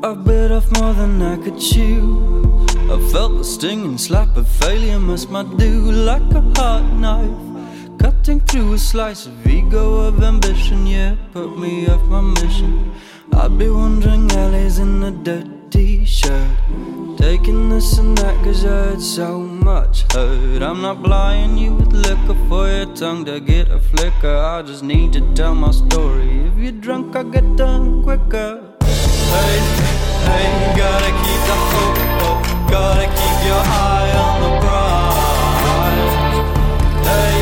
I bit off more than I could chew. I felt the stinging slap of failure must my do like a hot knife. Cutting through a slice of ego of ambition, yeah, put me off my mission. I'd be wandering alleys in a dirty shirt. Taking this and that cause I had so much hurt. I'm not blying you with liquor for your tongue to get a flicker. I just need to tell my story. If you're drunk, I get done quicker. Hey, hey, gotta keep the hope up. Gotta keep your eye on the prize. Hey,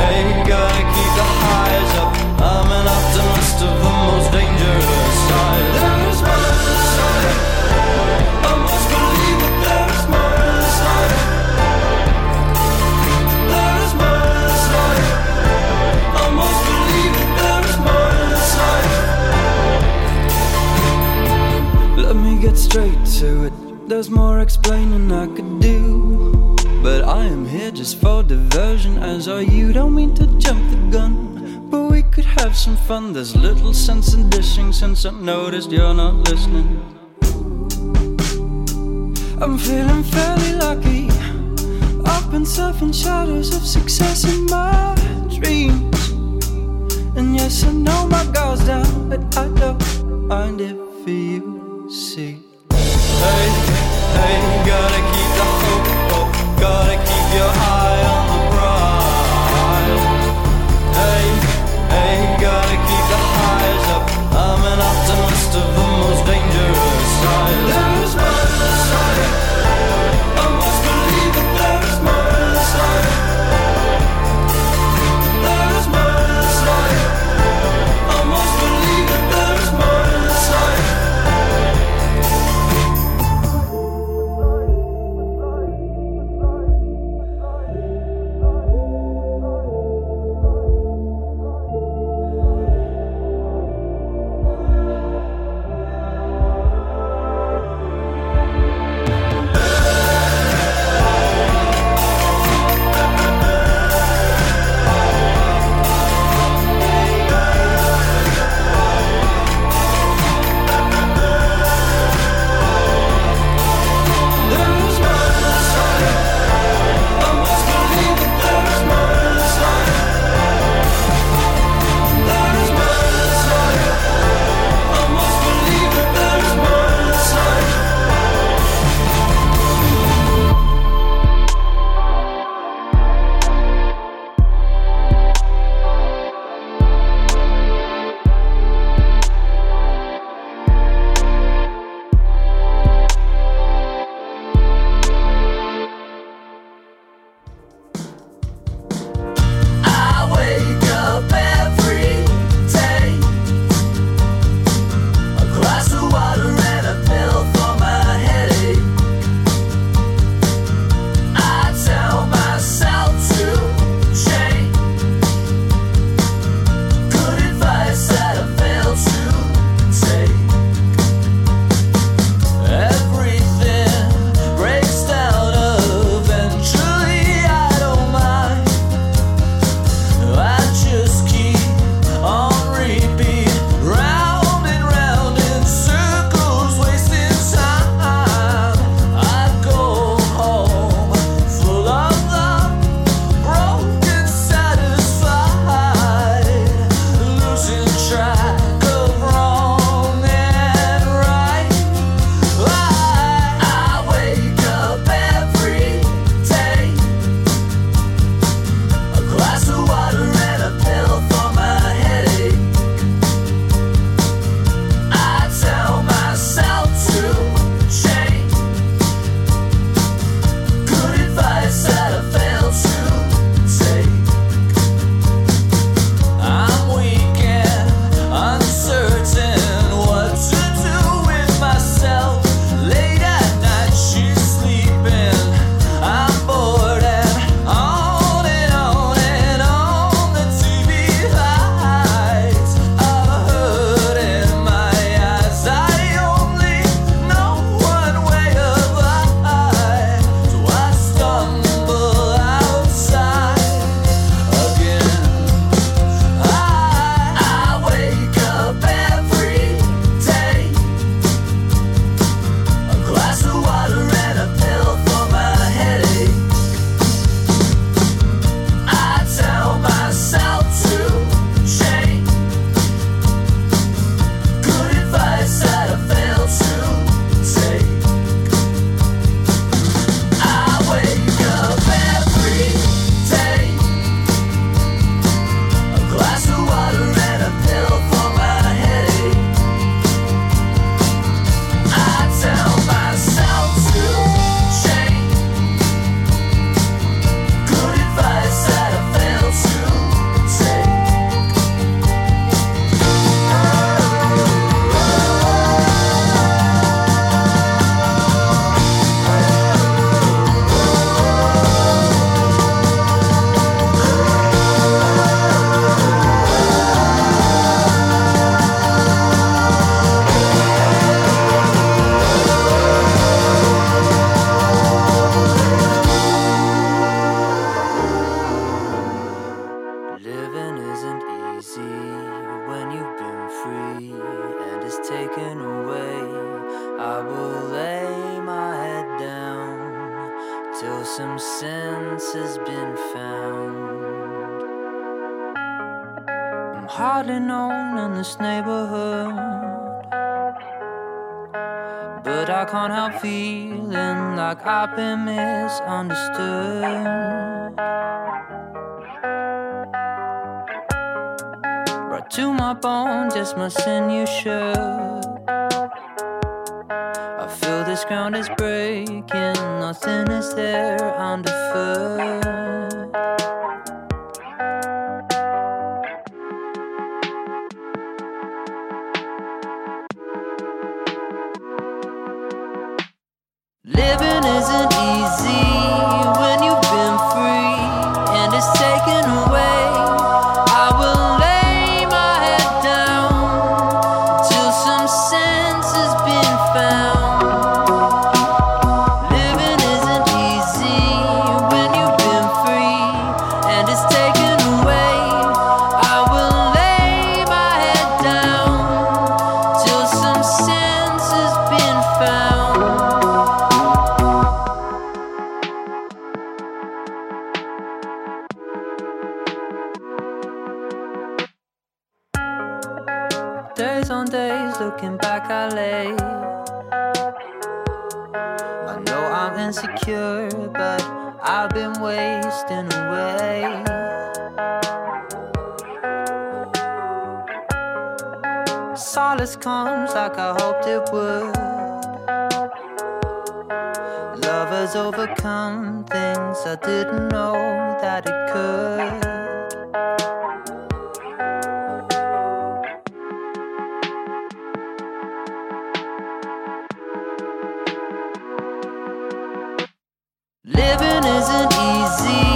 hey, gotta keep the highs up. I'm an optimist of the most get straight to it. There's more explaining I could do. But I am here just for diversion, as are you. Don't mean to jump the gun, but we could have some fun. There's little sense in dishing since I noticed you're not listening. I'm feeling fairly lucky. I've been surfing shadows of success Send you Days on days looking back, I lay. I know I'm insecure, but I've been wasting away. Solace comes like I hoped it would. Lovers overcome things I didn't know that it could. living isn't easy.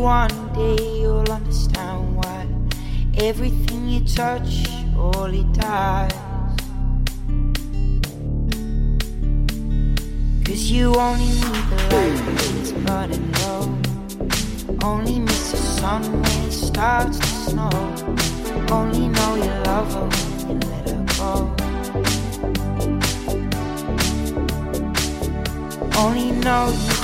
one day you'll understand why everything you touch, all it dies. Cause you only need the light when it's burning low. Only miss the sun when it starts to snow. Only know you love her when you let her go. Only know you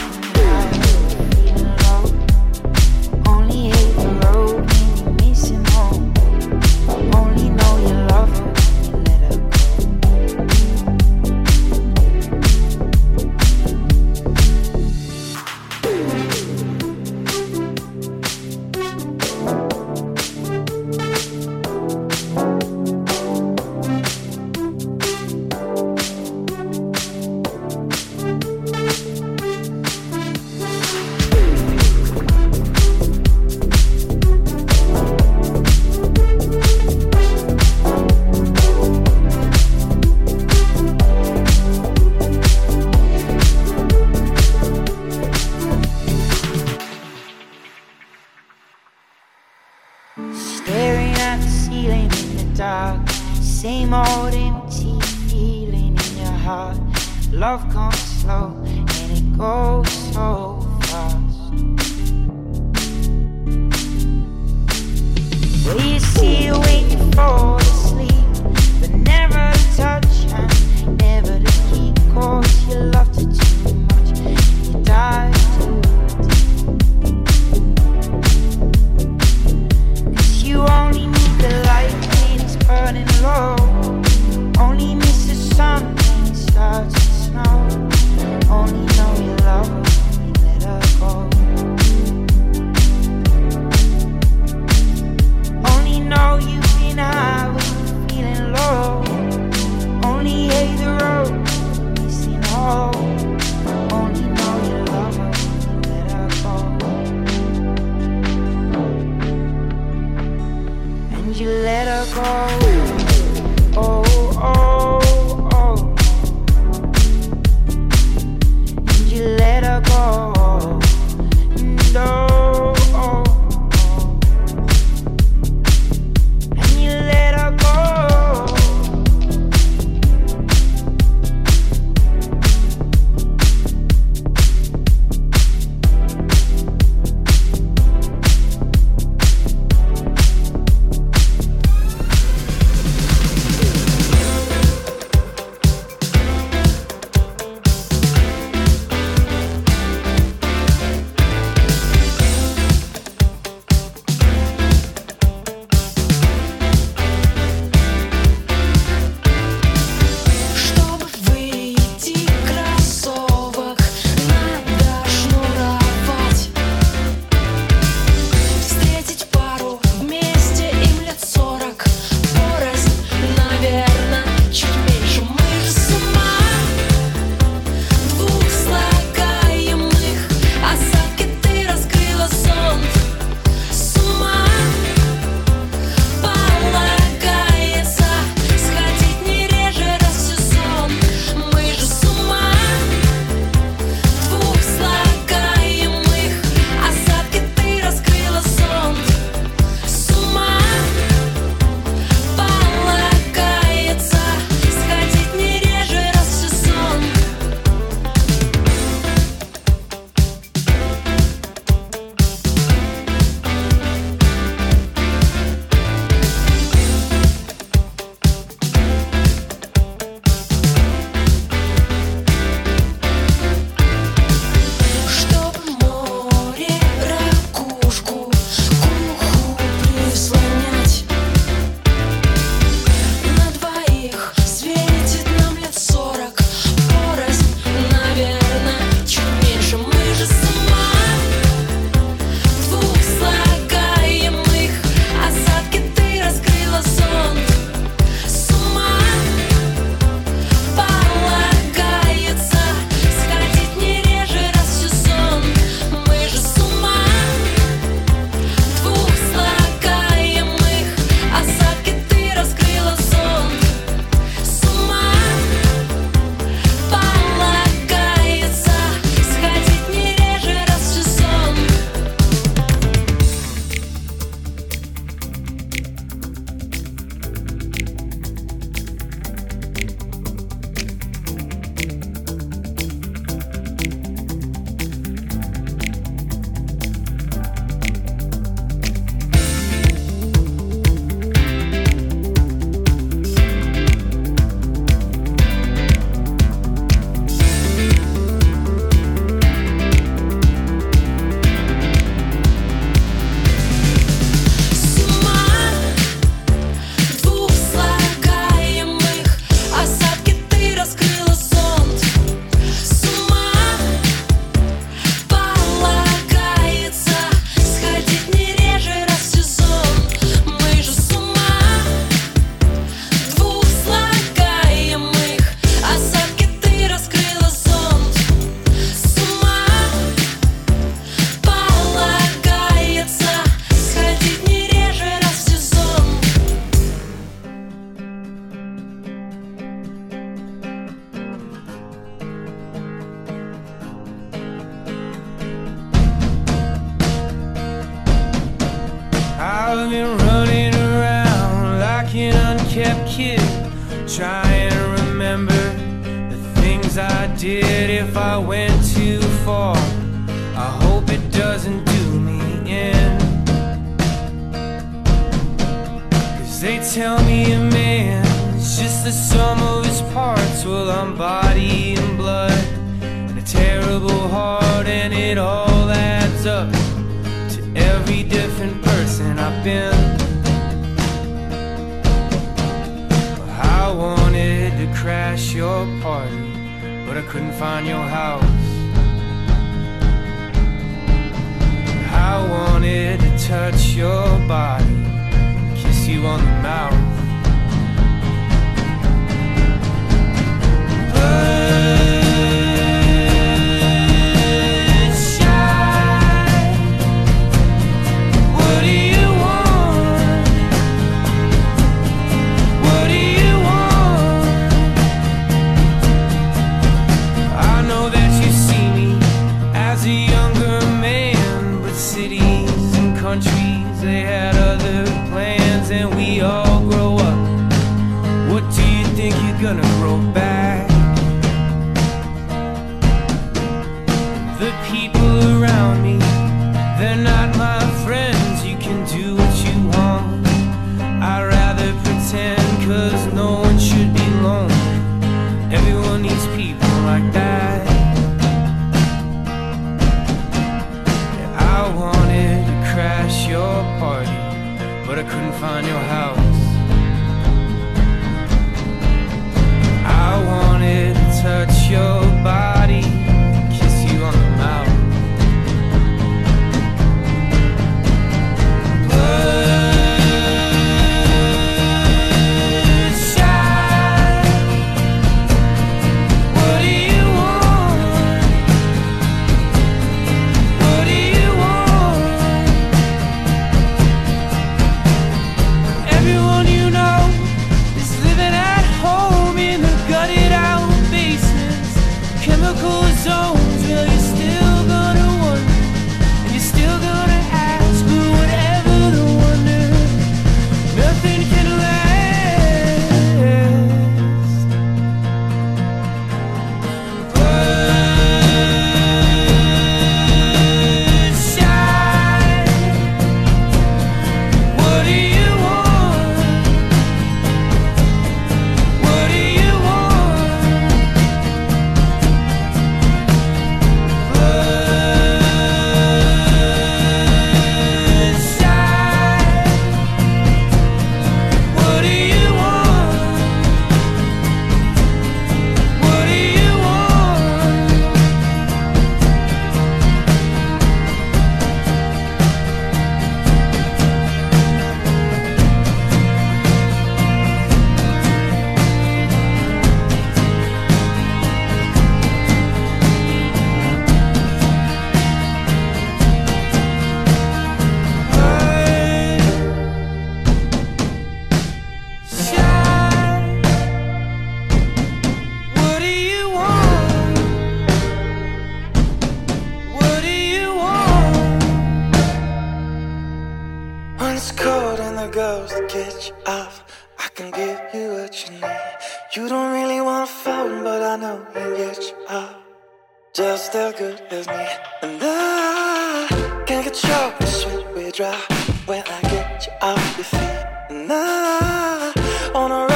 good as me. And I can't control the sweat we dry when I get you off your feet. And I wanna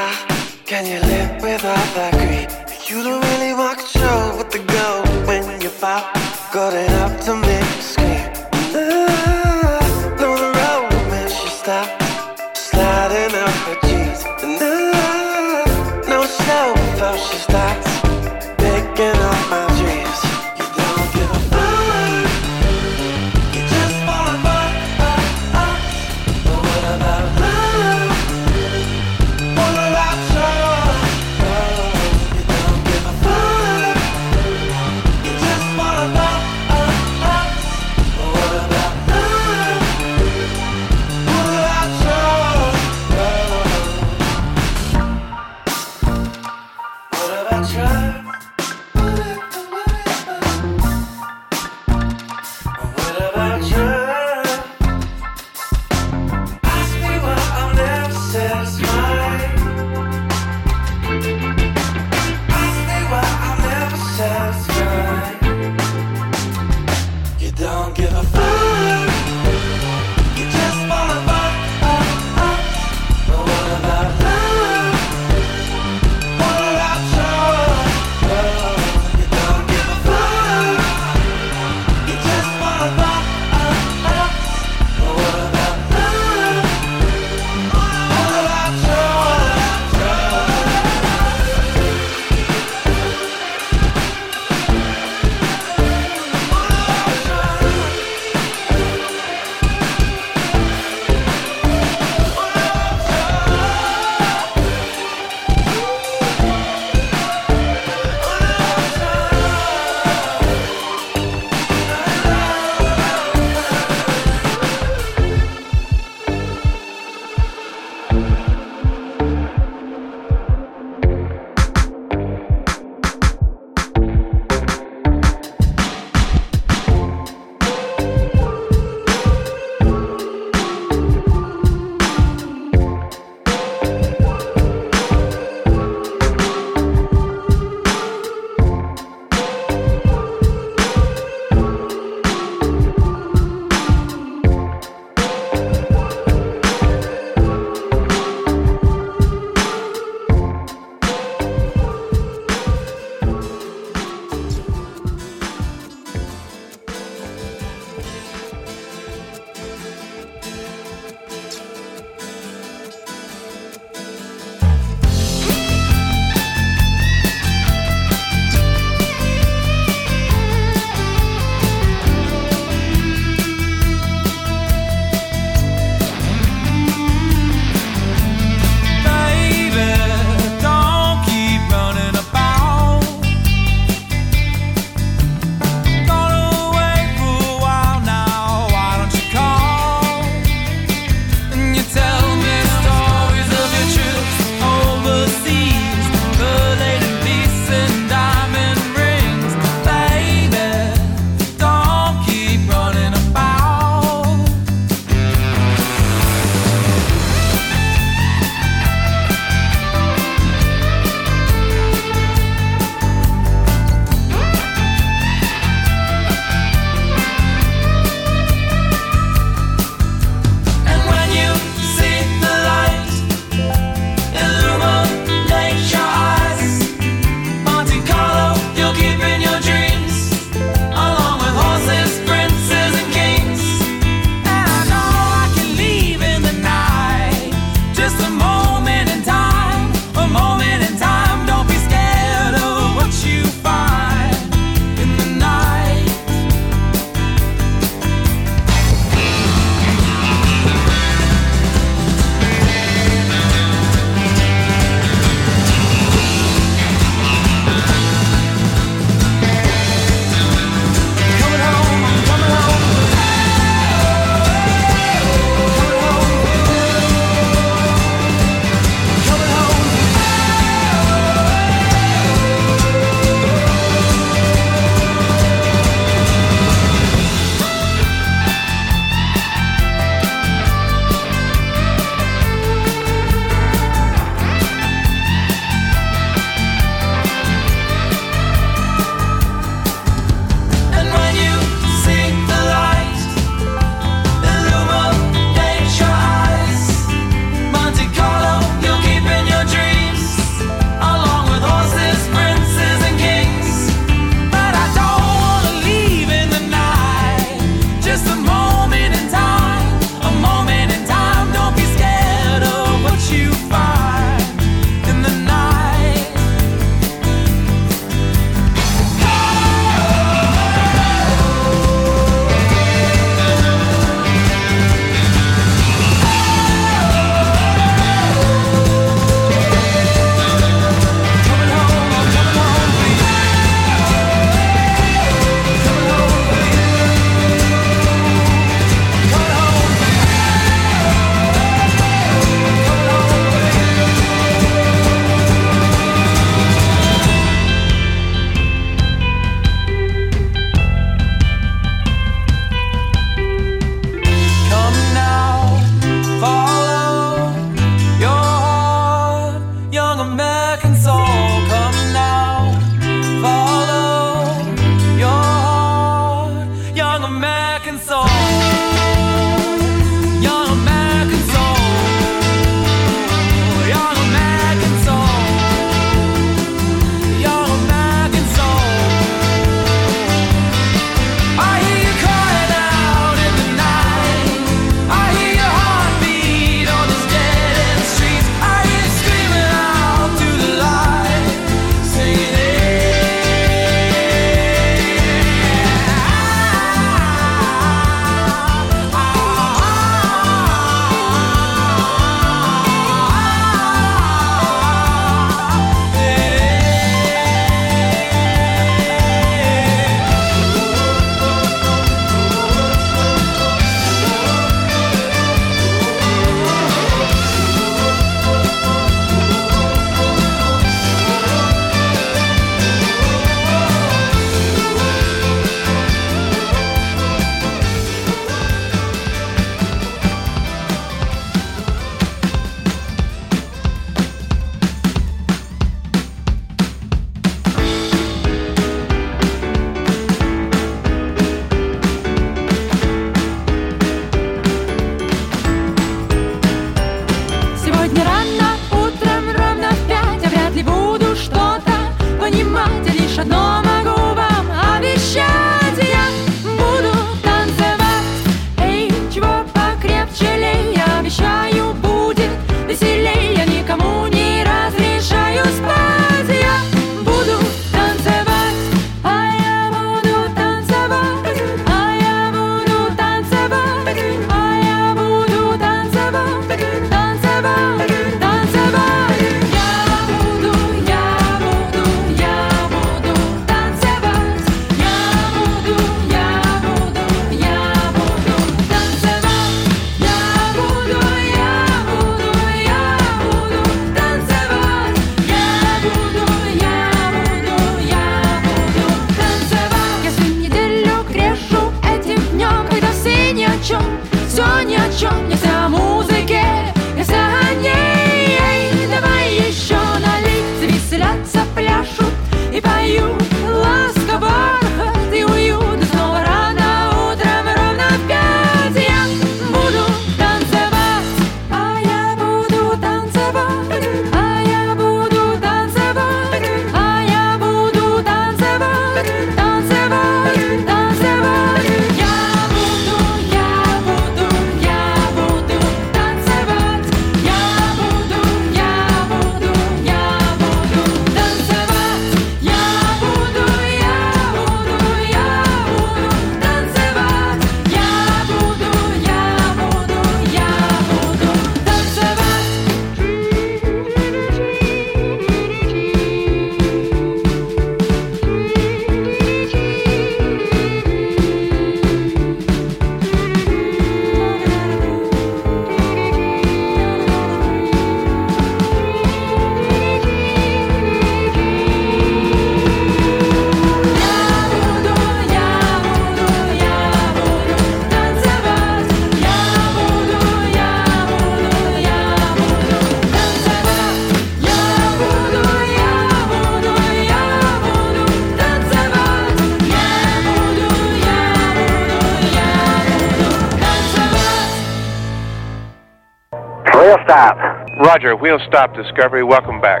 We'll stop Discovery. Welcome back.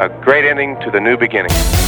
A great ending to the new beginning.